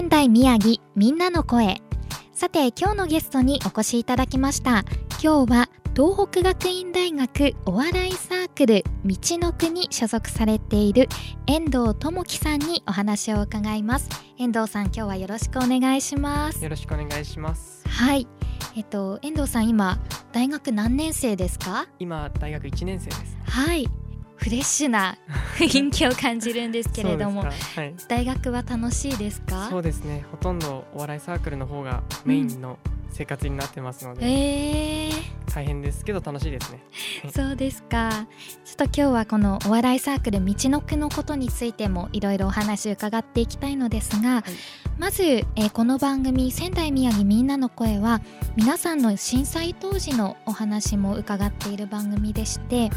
仙台宮城みんなの声。さて今日のゲストにお越しいただきました。今日は東北学院大学お笑いサークル道の区に所属されている遠藤智樹さんにお話を伺います。遠藤さん今日はよろしくお願いします。よろしくお願いします。はい。えっと遠藤さん今大学何年生ですか？今大学1年生です。はいフレッシュな 雰囲気を感じるんですけれども、はい、大学は楽しいですか？そうですね。ほとんどお笑いサークルの方がメインの生活になってますので、うん、え。ー、大変ですけど楽しいですね。そうですか。ちょっと今日はこのお笑いサークル道のくのことについてもいろいろお話伺っていきたいのですが、はい、まず、えー、この番組仙台宮城みんなの声は皆さんの震災当時のお話も伺っている番組でして、はい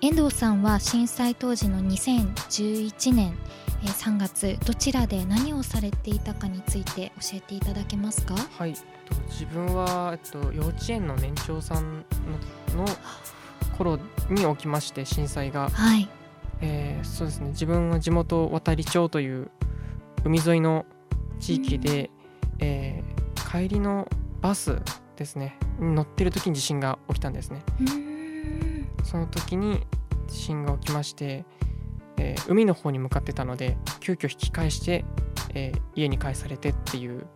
遠藤さんは震災当時の2011年3月どちらで何をされていたかについて教えていただけますか？はい。自分は、えっと、幼稚園の年長さんのの頃に起きまして震災が、はい。えー、そうですね。自分は地元渡町という海沿いの地域で、うん、えー、帰りのバスですね。乗ってる時に地震が起きたんですね。その時に地震が起きまして、えー、海の方に向かってたので急遽引き返して、えー、家に帰されてっていう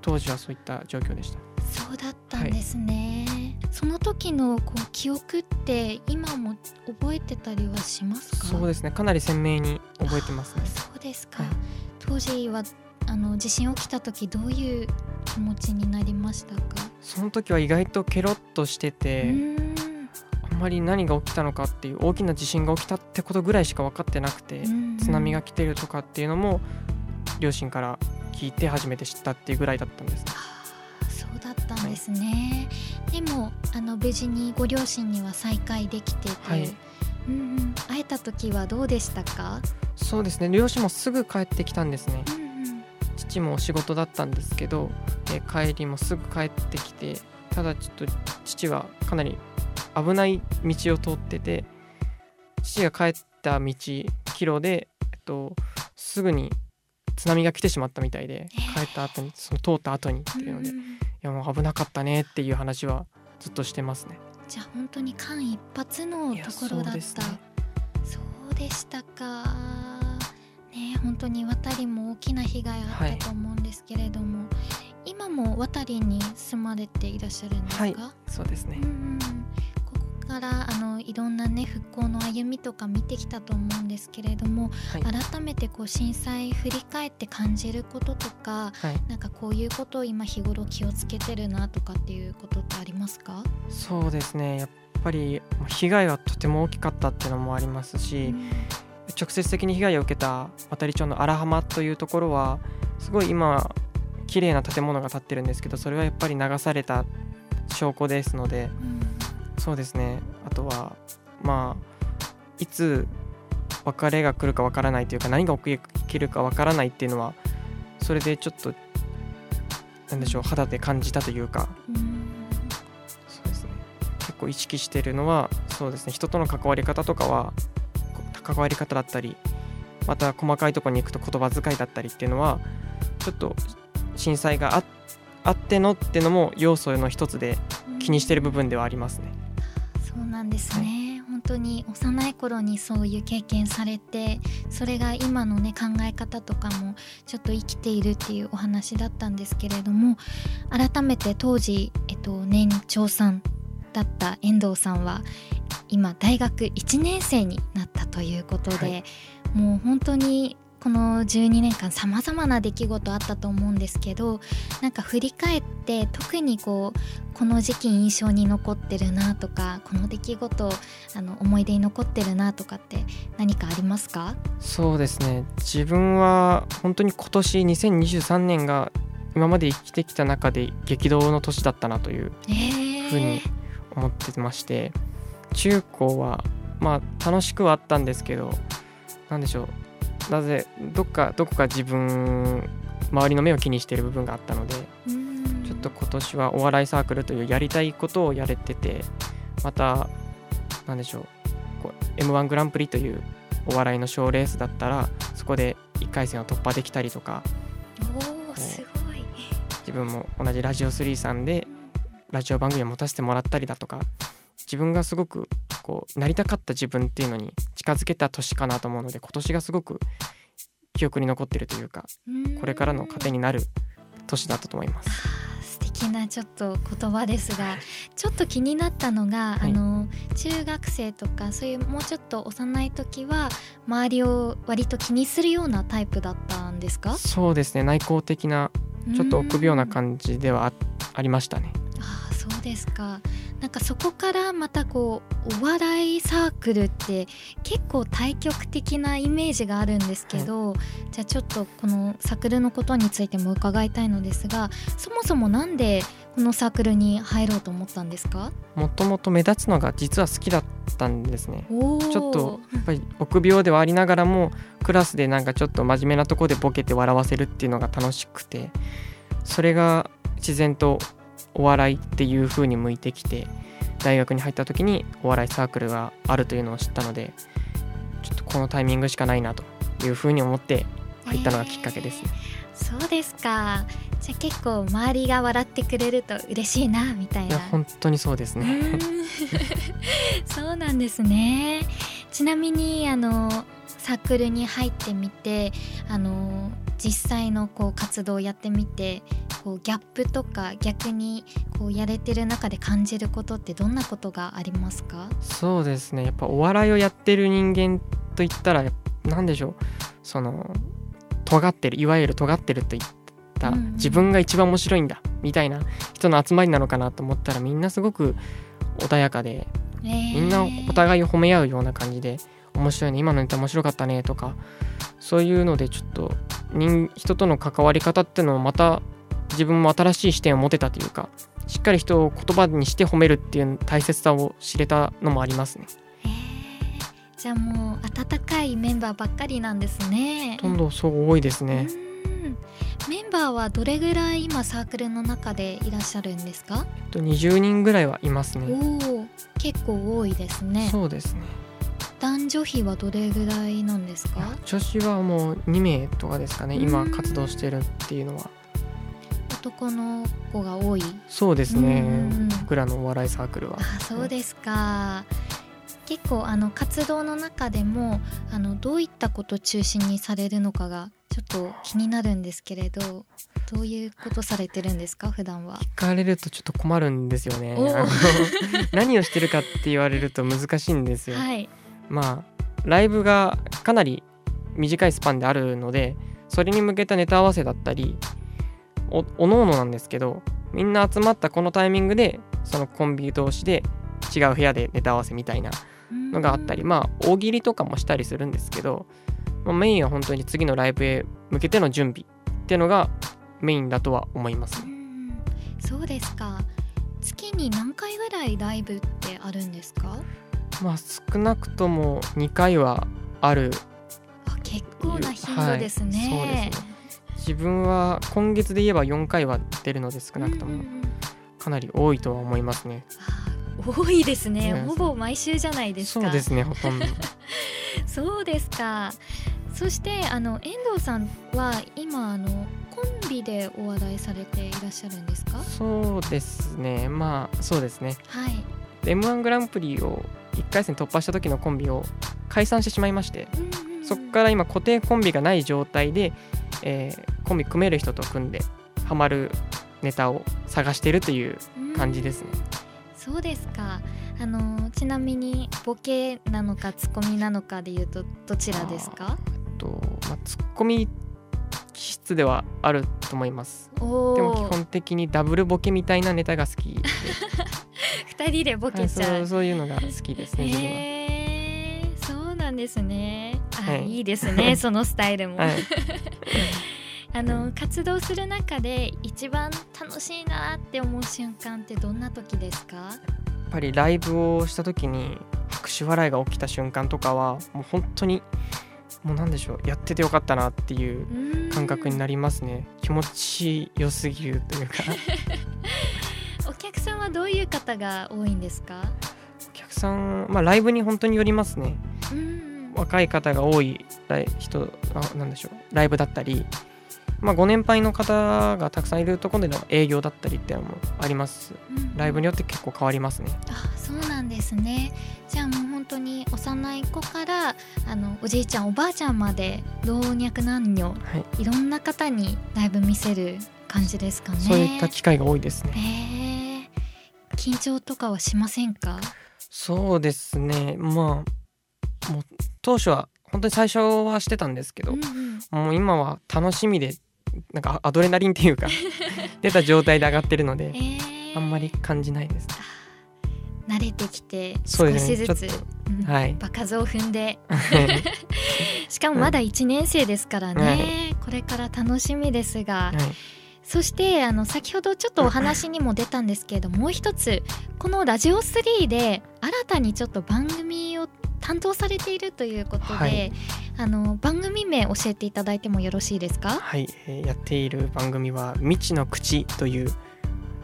当時はそういった状況でした。そうだったんですね、はい、その時のこう記憶って今も覚えてたりはしますか？そうですね。かなり鮮明に覚えてますね。そうですか、はい、当時はあの地震起きた時どういう気持ちになりましたか？その時は意外とケロッとしててまり何が起きたのかっていう大きな地震が起きたってことぐらいしか分かってなくて、津波が来てるとかっていうのも両親から聞いて初めて知ったっていうぐらいだったんです、ね、そうだったんですね、はい、でもあの無事にご両親には再会できてて、はい、うんうん、会えた時はどうでしたか？そうですね。両親もすぐ帰ってきたんですね、うんうん、父もお仕事だったんですけど、え帰りもすぐ帰ってきてただちょっと父はかなり危ない道を通ってて父が帰った道キロで、えっと、すぐに津波が来てしまったみたいで帰った後にその通った後にっていうので、いやもう危なかったねっていう話はずっとしてますね。じゃあ本当に間一髪のところだった。そうでしたか。ね本当に渡りも大きな被害あったと思うんですけれども、はい、今も渡りに住まれていらっしゃるんですか？はい、そうですね。うんからあのいろんなね復興の歩みとか見てきたと思うんですけれども、はい、改めてこう震災振り返って感じることとか、はい、なんかこういうことを今日頃気をつけてるなとかっていうことってありますか？そうですね。やっぱり被害はとても大きかったっていうのもありますし、うん、直接的に被害を受けた渡町の荒浜というところはすごい今綺麗な建物が建ってるんですけどそれはやっぱり流された証拠ですので、うんそうですね。あとはまあいつ別れが来るかわからないというか何が起きるかわからないっていうのはそれでちょっとなんでしょう肌で感じたというか、そうですね。結構意識してるのはそうですね。人との関わり方とかは関わり方だったりまた細かいところに行くと言葉遣いだったりっていうのはちょっと震災があってのっていうのも要素の一つで気にしてる部分ではありますね。そうなんですね、本当に幼い頃にそういう経験されてそれが今のね考え方とかもちょっと生きているっていうお話だったんですけれども改めて当時、えっと、年長さんだった遠藤さんは今大学1年生になったということで、はい、もう本当にこの12年間さまざまな出来事あったと思うんですけどなんか振り返って特にこうこの時期印象に残ってるなとかこの出来事あの思い出に残ってるなとかって何かありますか？そうですね。自分は本当に今年2023年が今まで生きてきた中で激動の年だったなというふうに思ってまして、中高はまあ楽しくはあったんですけど何でしょうなぜどっかどこか自分周りの目を気にしている部分があったのでちょっと今年はお笑いサークルというやりたいことをやれててまた何でしょうこう m 1グランプリというお笑いの賞レースだったらそこで1回戦を突破できたりとかおすごい。自分も同じラジオ3さんでラジオ番組を持たせてもらったりだとか自分がすごくこうなりたかった自分っていうのに近づけた年かなと思うので今年がすごく記憶に残ってるというかこれからの糧になる年だったと思います。素敵なちょっと言葉ですがちょっと気になったのが、はい、あの中学生とかそういうもうちょっと幼い時は周りを割と気にするようなタイプだったんですか？そうですね。内向的なちょっと臆病な感じではありましたね。あそうですかなんかそこからまたこうお笑いサークルって結構対極的なイメージがあるんですけど、はい、じゃあちょっとこのサークルのことについても伺いたいのですがそもそも何でこのサークルに入ろうと思ったんですか？もともと目立つのが実は好きだったんですね。ちょっとやっぱり臆病ではありながらもクラスでなんかちょっと真面目なとこでボケて笑わせるっていうのが楽しくてそれが自然とお笑いっていう風に向いてきて大学に入った時にお笑いサークルがあるというのを知ったのでちょっとこのタイミングしかないなという風に思って入ったのがきっかけですね。えー、そうですか。じゃあ結構周りが笑ってくれると嬉しいなみたいな。本当にそうですね。そうなんですね。ちなみにあのサークルに入ってみてあの実際のこう活動をやってみてこうギャップとか逆にこうやれてる中で感じることってどんなことがありますか？そうですね。やっぱお笑いをやってる人間といったら何でしょう？その尖ってるいわゆる尖ってるといった、うん。自分が一番面白いんだみたいな人の集まりなのかなと思ったらみんなすごく穏やかで、えー、みんなお互いを褒め合うような感じで面白いね今のネタ面白かったねとかそういうのでちょっと人人との関わり方っていうのをまた自分も新しい視点を持てたというかしっかり人を言葉にして褒めるっていう大切さを知れたのもありますね。じゃあもう温かいメンバーばっかりなんですね。ほとんどそう多いですね。メンバーはどれぐらい今サークルの中でいらっしゃるんですか？えっと20人ぐらいはいますね。おお、結構多いですね。そうですね。男女比はどれぐらいなんですか？女子はもう2名とかですかね。今活動してるっていうのは。男の子が多い？そうですね。僕らのお笑いサークルは。あそうですか。結構あの活動の中でもあのどういったこと中心にされるのかがちょっと気になるんですけれどどういうことされてるんですか？普段は。聞かれるとちょっと困るんですよね。何をしてるかって言われると難しいんですよ、はい、まあライブがかなり短いスパンであるのでそれに向けたネタ合わせだったりおおのおのなんですけどみんな集まったこのタイミングでそのコンビ同士で違う部屋でネタ合わせみたいなのがあったりまあ大喜利とかもしたりするんですけど、まあ、メインは本当に次のライブへ向けての準備っていうのがメインだとは思います、ね、そうですか。月に何回ぐらいライブってあるんですか？まあ少なくとも2回はあるあ結構な頻度ですね、はい、そうですね自分は今月で言えば4回は出るので少なくともかなり多いとは思いますね。多いですね、ほぼ毎週じゃないですか。そうですねほとんど。そうですか。そしてあの遠藤さんは今あのコンビでお笑いされていらっしゃるんですか？そうですねまあそうですね。はい。M1 グランプリを1回戦突破した時のコンビを解散してしまいまして、そこから今固定コンビがない状態でえー、コンビ組める人と組んでハマるネタを探してるという感じですね。そうですか。あのちなみにボケなのかツッコミなのかでいうとどちらですか？とまあ、ツッコミ気質ではあると思います。でも基本的にダブルボケみたいなネタが好きで 二人でボケちゃう、はい、そうそういうのが好きですね自分は。へーそうなんですね。あ、はい。い、いですね そのスタイルも、はい。あの活動する中で一番楽しいなって思う瞬間ってどんな時ですか？やっぱりライブをした時に拍手笑いが起きた瞬間とかはもう本当にもうなんでしょうやっててよかったなっていう感覚になりますね。気持ちよすぎるというかさんはどういう方が多いんですか？お客さんまあライブに本当によりますね。うん若い方が多い人あなんでしょうライブだったりまあご年配の方がたくさんいるところでの営業だったりっていうのもあります。うんライブによって結構変わりますね。あそうなんですね。じゃあもう本当に幼い子からあのおじいちゃんおばあちゃんまで老若男女はい。いろんな方にライブ見せる感じですかね。そういった機会が多いですね。へえ緊張とかはしませんか？そうですね。まあもう当初は本当に最初はしてたんですけど、うんうん。もう今は楽しみでなんかアドレナリンっていうか 出た状態で上がってるのでえー。あんまり感じないです、慣れてきて少しずつ、ちょっうん。はい。場数を踏んで。しかもまだ1年生ですからね、はい。これから楽しみですが、はいそしてあの先ほどちょっとお話にも出たんですけれどもう一つこの「ラジオ3」で新たにちょっと番組を担当されているということで、はい。あの番組名教えていただいてもよろしいですか？はい、えーやっている番組は「未知の口」という、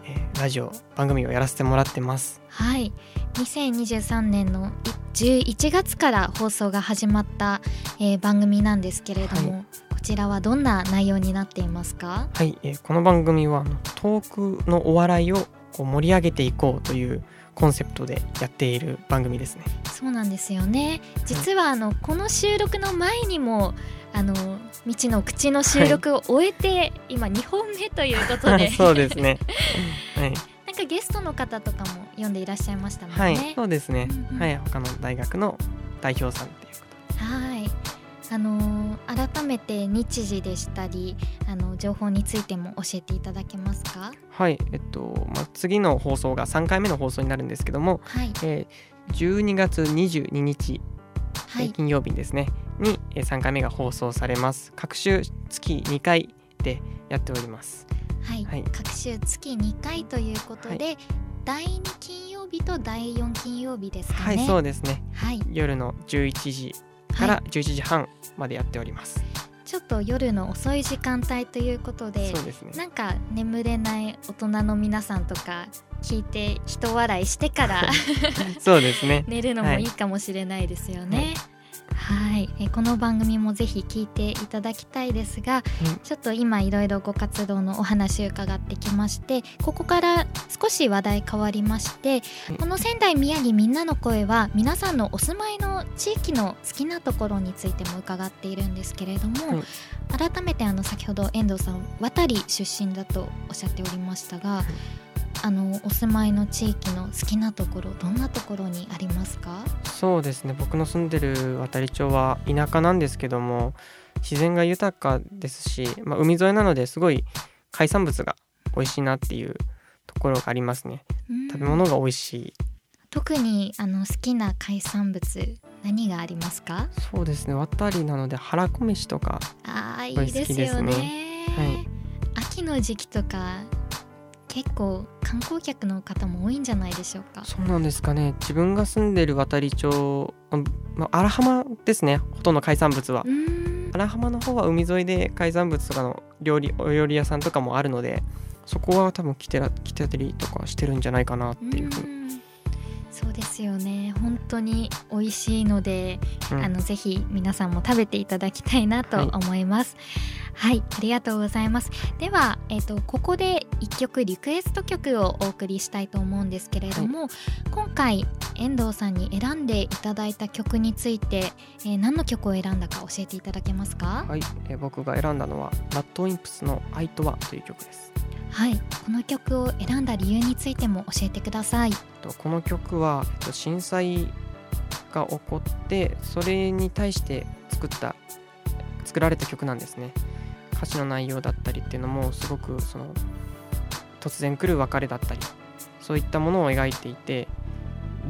えーラジオ番組をやらせてもらってます。はい。2023年の11月から放送が始まった、えー番組なんですけれども、こちらはどんな内容になっていますか？はい、えーこの番組はあのトークのお笑いをこう盛り上げていこうというコンセプトでやっている番組ですね。そうなんですよね。実はあのこの収録の前にもあの未知の口の収録を終えて、今2本目ということで。そうですね。はい、なんかゲストの方とかも読んでいらっしゃいましたもんね。はい、そうですね、うんうん。はい他の大学の代表さんっていうことはいあのー改めて日時でしたりあの情報についても教えていただけますか？はいえっと、まあ、次の放送が3回目の放送になるんですけども、はい。えー12月22日、はい。えー金曜日ですねにえー3回目が放送されます。各週月2回でやっております。はい、はい。各週月2回ということで、第2金曜日と第4金曜日ですかはいね。そうですね。はい。夜の11時かはら11時半までやっております、いちょっと夜の遅い時間帯ということでね。なんか眠れない大人の皆さんとか聞いて人笑いしてから そうですね。寝るのもいいかもしれないですよね。はい、えこの番組もぜひ聞いていただきたいですが、うん。ちょっと今いろいろご活動のお話伺ってきましてここから少し話題変わりまして、はいこの仙台宮城みんなの声は皆さんのお住まいの地域の好きなところについても伺っているんですけれども、はい改めてあの先ほど遠藤さん渡り出身だとおっしゃっておりましたが、あのお住まいの地域の好きなところどんなところにありますか？そうですね。僕の住んでる渡里町は田舎なんですけども自然が豊かですし、まあ、海沿いなのですごい海産物が美味しいなっていうところがありますね。うん。食べ物が美味しい。特にあの好きな海産物何がありますか？そうですね。渡りなのではらこ飯とかあーいごいいですよね。はい。秋の時期とか結構観光客の方も多いんじゃないでしょうか。そうなんですかね。自分が住んでる渡里町、まあ、荒浜ですね。ほとんど海産物は。荒浜の方は海沿いで海産物とかの料理お料理屋さんとかもあるのでそこは多分来てら来てたりとかしてるんじゃないかなっていうふうに、うんそうですよね。本当に美味しいので、うん。あのぜひ皆さんも食べていただきたいなと思います。はい、ありがとうございます。では、えっとここで一曲リクエスト曲をお送りしたいと思うんですけれども、今回遠藤さんに選んでいただいた曲について、えー何の曲を選んだか教えていただけますか？はい、えー僕が選んだのはラッドインプスの「愛とは」という曲です。はいこの曲を選んだ理由についても教えてください。とこの曲は、えっと、震災が起こってそれに対して作った作られた曲なんですね。歌詞の内容だったりっていうのもすごくその突然来る別れだったりそういったものを描いていて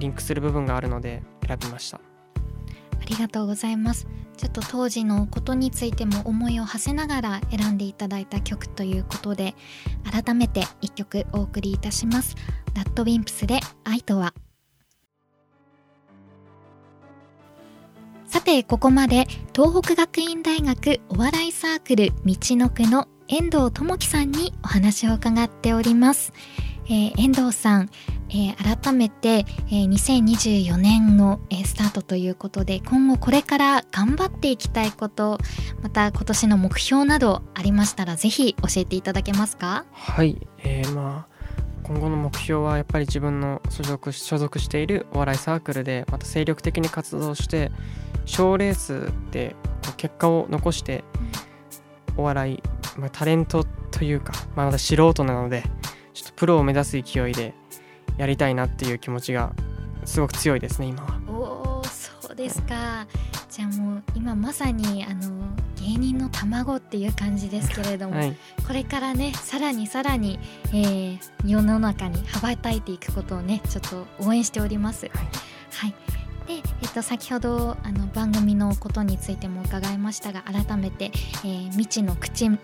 リンクする部分があるので選びました。ありがとうございます。ちょっと当時のことについても思いを馳せながら選んでいただいた曲ということで改めて一曲お送りいたします。ラッドウィンプスで愛とは。さてここまで東北学院大学お笑いサークル道の区の遠藤智樹さんにお話を伺っております、えー、遠藤さん、えー、改めて、えー、2024年の、えー、スタートということで今後これから頑張っていきたいことまた今年の目標などありましたらぜひ教えていただけますか？はい、えー、まあ今後の目標はやっぱり自分の所属所属しているお笑いサークルでまた精力的に活動して賞レースで結果を残してお笑い、まあ、タレントというか、まあ、まだ素人なのでちょっとプロを目指す勢いでやりたいなっていう気持ちがすごく強いですね今は。おおそうですか。じゃあもう今まさにあの芸人の卵っていう感じですけれども、はい、これからねさらにさらに、えー、世の中に羽ばたいていくことをねちょっと応援しております。はい、はいで、えっと、先ほどあの番組のことについても伺いましたが改めて、えー、未知の口も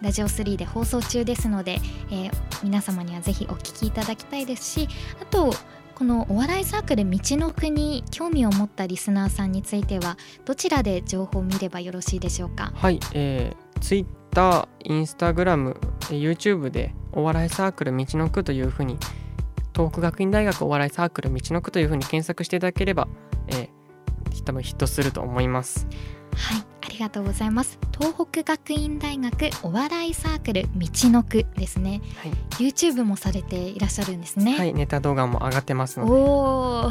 ラジオ3で放送中ですので、えー、皆様にはぜひお聞きいただきたいですしあとこのお笑いサークル道の国興味を持ったリスナーさんについてはどちらで情報を見ればよろしいでしょうか？はい、えー、Twitter、Instagram、YouTube でお笑いサークル道の区というふうに東北学院大学お笑いサークル道の区というふうに検索していただければ、えー、多分ヒットすると思います。はいありがとうございます。東北学院大学お笑いサークル道の区ですね、はい、YouTube もされていらっしゃるんですね。はいネタ動画も上がってますので。お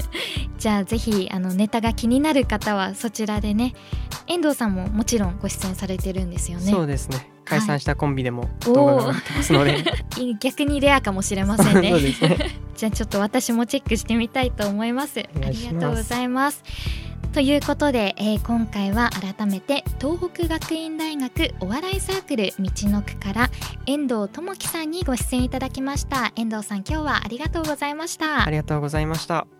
じゃあぜひあのネタが気になる方はそちらでね遠藤さんももちろんご出演されてるんですよね。そうですね解散したコンビでも動画が上がってますので、はい、逆にレアかもしれませんね。ね、じゃあちょっと私もチェックしてみたいと思います。ありがとうございます。ということで、えー、今回は改めて東北学院大学お笑いサークル道の区から遠藤智樹さんにご出演いただきました。遠藤さん今日はありがとうございました。ありがとうございました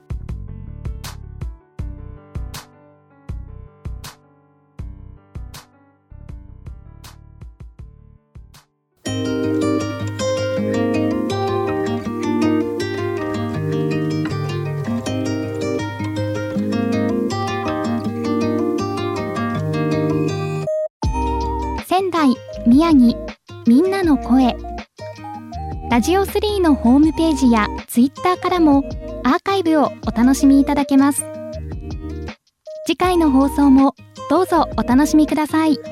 仙台宮城みんなの声ラジオ3のホームページやツイッターからもアーカイブをお楽しみいただけます次回の放送もどうぞお楽しみください。